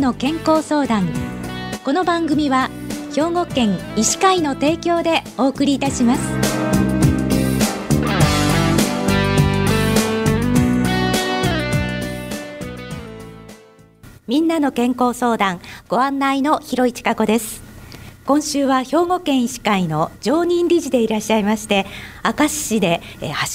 の健康相談。この番組は兵庫県医師会の提供でお送りいたします。みんなの健康相談ご案内の広市加子です。今週は兵庫県医師会の常任理事でいらっしゃいまして明石市で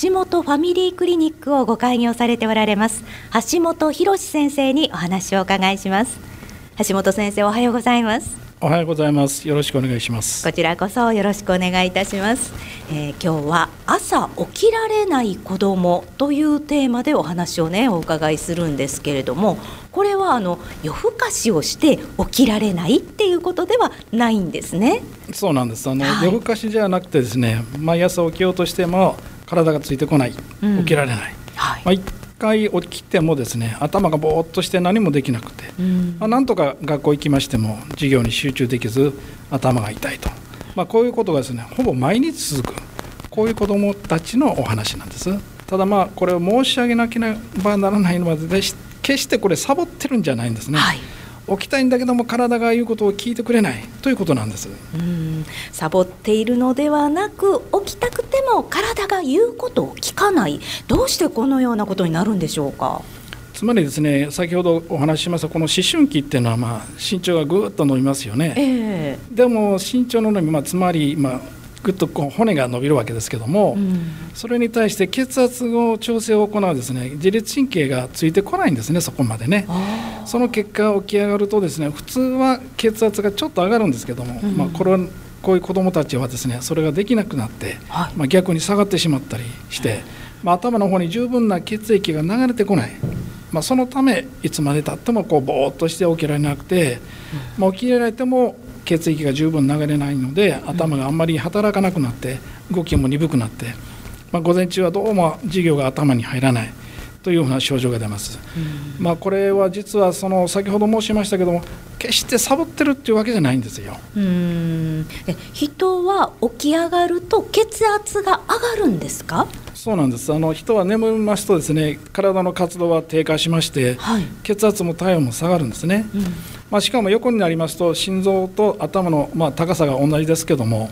橋本ファミリークリニックをご開業されておられます橋本博先生にお話をお伺いします。橋本先生おはようございます。おはようございます。よろしくお願いします。こちらこそよろしくお願いいたします、えー、今日は朝起きられない子供というテーマでお話をねお伺いするんですけれどもこれはあの夜更かしをして起きられないっていうことではないんですね。そうなんです。あの、はい、夜更かしじゃなくてですね毎朝起きようとしても体がついてこない、うん、起きられない、はい、まあ、一回起きてもですね頭がぼーっとして何もできなくて、うん、まあ、なんとか学校行きましても授業に集中できず頭が痛いと、まあ、こういうことがですねほぼ毎日続く。こういう子どもたちのお話なんです。ただまあこれを申し上げなければならないのは決してこれサボってるんじゃないんですね。はい起きたいんだけども体が言うことを聞いてくれないということなんです。うん。サボっているのではなく起きたくても体が言うことを聞かない。どうしてこのようなことになるんでしょうか？つまりですね先ほどお話ししましたこの思春期っていうのはまあ身長がぐっと伸びますよね、えー、でも身長の伸び、まあ、つまり、まあ、ぐっとこう骨が伸びるわけですけども、うん、それに対して血圧の調整を行うですね自律神経がついてこないんですねそこまでね。その結果起き上がるとですね普通は血圧がちょっと上がるんですけども、うん、まあ、これはこういう子どもたちはですねそれができなくなって、はい、まあ、逆に下がってしまったりして、まあ、頭の方に十分な血液が流れてこない。まあ、そのためいつまでたってもこうぼーっとして起きられなくて、まあ、起きられても血液が十分流れないので頭があんまり働かなくなって動きも鈍くなって、まあ、午前中はどうも授業が頭に入らないというような症状が出ます、うん、まあ、これは実はその先ほど申しましたけども決してサボってるっていうわけじゃないんですよ。うん。人は起き上がると血圧が上がるんですか？そうなんです。あの人は眠りますとですね体の活動は低下しまして、はい、血圧も体温も下がるんですね、うん。まあ、しかも横になりますと心臓と頭の、まあ、高さが同じですけども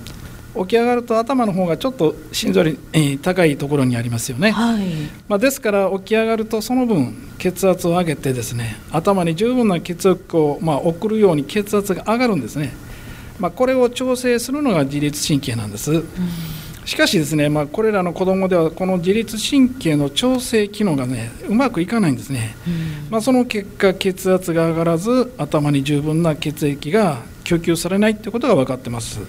起き上がると頭の方がちょっと心臓より高いところにありますよね、はい、まあ、ですから起き上がるとその分血圧を上げてですね頭に十分な血液をまあ送るように血圧が上がるんですね、まあ、これを調整するのが自律神経なんです、うんしかしですね、まあ、これらの子どもではこの自律神経の調整機能がねうまくいかないんですね、うん、まあ、その結果血圧が上がらず頭に十分な血液が供給されないということが分かってます、うん、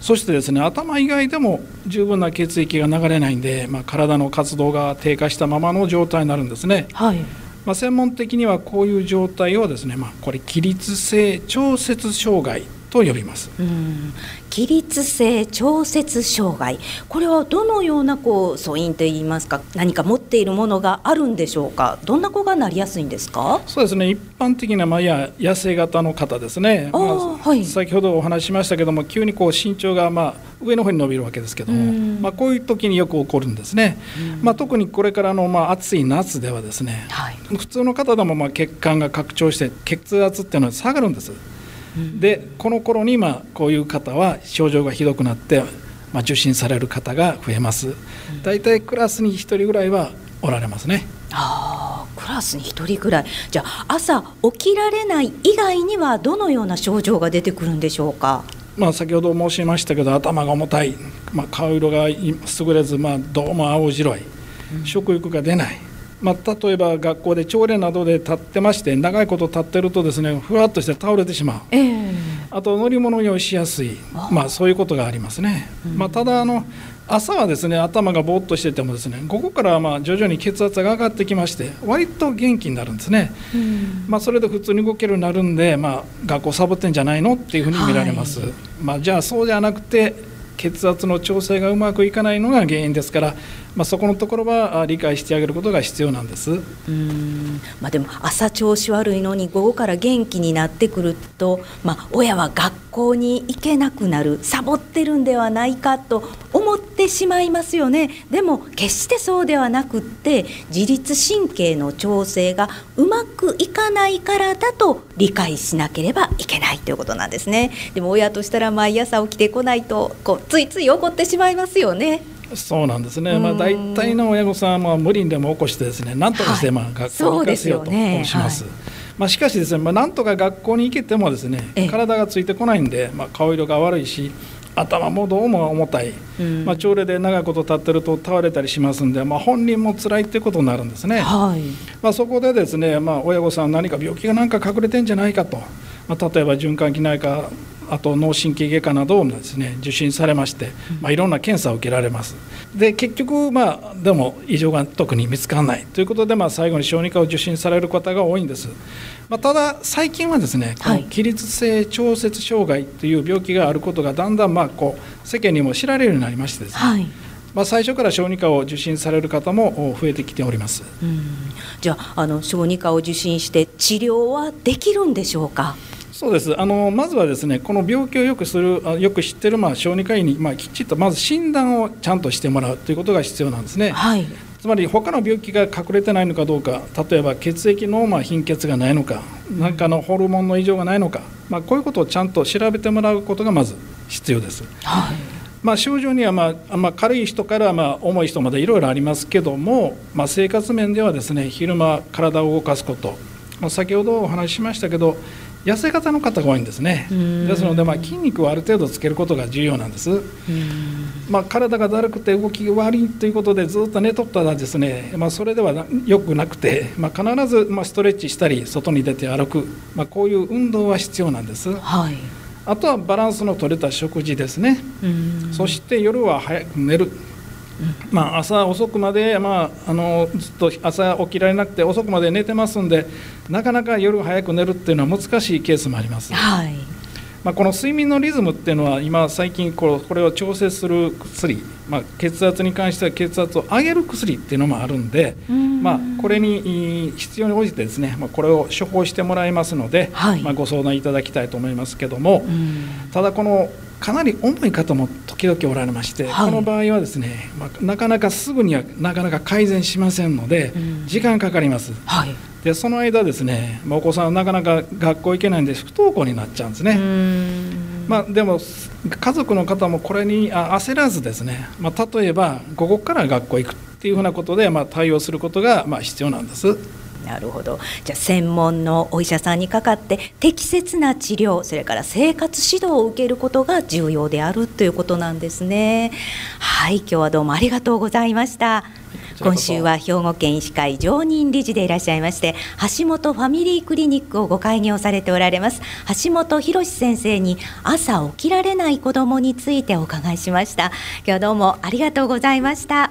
そしてですね頭以外でも十分な血液が流れないんで、まあ、体の活動が低下したままの状態になるんですね、はい。まあ、専門的にはこういう状態をですね、まあ、これ起立性調節障害と呼びます。起立性調節障害。これはどのようなこう素因といいますか？何か持っているものがあるんでしょうか？どんな子がなりやすいんですか？そうですね。一般的なまあや痩せ型の方ですね、まあはい、先ほどお話ししましたけども急にこう身長がまあ上の方に伸びるわけですけども、まあ、こういう時によく起こるんですね、まあ、特にこれからのまあ暑い夏ではですね、はい、普通の方でもまあ血管が拡張して血圧っていうのは下がるんです。でこの頃にまあこういう方は症状がひどくなって、まあ、受診される方が増えます。大体クラスに1人ぐらいはおられますね。あクラスに1人ぐらい。じゃあ朝起きられない以外にはどのような症状が出てくるんでしょうか？まあ、先ほど申しましたけど頭が重たい、まあ、顔色が優れず、まあ、どうも青白い。食欲が出ない、まあ、例えば学校で朝礼などで立ってまして長いこと立ってるとですねふわっとして倒れてしまう、えー、あと乗り物用意しやすい。まあ、そういうことがありますね、うん、まあ、ただあの朝はですね頭がぼーっとしててもですね午後からまあ徐々に血圧が上がってきまして割と元気になるんですね、うん、まあ、それで普通に動けるようになるんで、まあ、学校サボってんじゃないの？っていうふうに見られます、はい、まあ、じゃあそうじゃなくて血圧の調整がうまくいかないのが原因ですからまあ、そこのところは理解してあげることが必要なんです。うん。まあ、でも朝調子悪いのに午後から元気になってくると、まあ、親は学校に行けなくなるサボってるんではないかと思ってしまいますよね。でも決してそうではなくって自律神経の調整がうまくいかないからだと理解しなければいけないということなんですね。でも親としたら毎朝起きてこないとこうついつい怒ってしまいますよね。そうなんですね、まあ、大体の親御さんは無理にでも起こしてですねなんとかしてまあ学校に行かせようとします。まあ、しかしですね、まあ、なんとか学校に行けてもですね体がついてこないんで、まあ、顔色が悪いし頭もどうも重たい、まあ、朝礼で長いこと立ってると倒れたりしますんで、まあ、本人も辛いっていうことになるんですね、はい、まあ、そこでですね、まあ、親御さん何か病気が何か隠れてんじゃないかと、まあ、例えば循環器内科あと脳神経外科などをですね受診されまして、まあ、いろんな検査を受けられます。で結局まあでも異常が特に見つからない。ということで、まあ、最後に小児科を受診される方が多いんです、まあ、ただ最近はですねこの起立性調節障害という病気があることがだんだんまあこう世間にも知られるようになりましてですね、はい。まあ、最初から小児科を受診される方も増えてきております。じゃああの小児科を受診して治療はできるんでしょうか？そうです。あのまずはですねこの病気をよくするよく知ってるまあ小児科医に、まあ、きちっとまず診断をちゃんとしてもらうということが必要なんですね。はい。つまり他の病気が隠れてないのかどうか例えば血液のまあ貧血がないのか何かのホルモンの異常がないのか、まあ、こういうことをちゃんと調べてもらうことがまず必要です。はい。まあ、症状にはまあ、まあ、軽い人からまあ重い人までいろいろありますけども、まあ、生活面ではですね昼間体を動かすこと、まあ、先ほどお話ししましたけど痩せ型の方が多いんですね。ですので、まあ、筋肉をある程度つけることが重要なんです、まあ、体がだるくて動きが悪いということでずっと寝とったらですね、まあ、それではよくなくて、まあ、必ずまあストレッチしたり外に出て歩く、まあ、こういう運動は必要なんです、はい、あとはバランスの取れた食事ですね。そして夜は早く寝るまあ、朝遅くまで、まあ、あのずっと朝起きられなくて遅くまで寝てますんでなかなか夜早く寝るっていうのは難しいケースもあります。はい。まあ、この睡眠のリズムっていうのは今最近これを調整する薬、まあ、血圧に関しては血圧を上げる薬っていうのもあるんで、まあ、これに必要に応じてですね、まあ、これを処方してもらいますので、はい、まあ、ご相談いただきたいと思いますけどもただこのかなり重い方も時々おられまして、はい、この場合はですね、まあ、なかなかすぐにはなかなか改善しませんので、時間かかります。はい、でその間ですね、まあ、お子さんはなかなか学校行けないんで不登校になっちゃうんですね。まあ、でも家族の方もこれに焦らずですね、まあ、例えば午後から学校行くっていうふうなことで、まあ、対応することがまあ必要なんです。なるほど。じゃあ専門のお医者さんにかかって適切な治療それから生活指導を受けることが重要であるということなんですね。はい今日はどうもありがとうございました。今週は兵庫県医師会常任理事でいらっしゃいまして橋本ファミリークリニックをご開業されておられます橋本博先生に朝起きられない子どもについてお伺いしました。今日はどうもありがとうございました。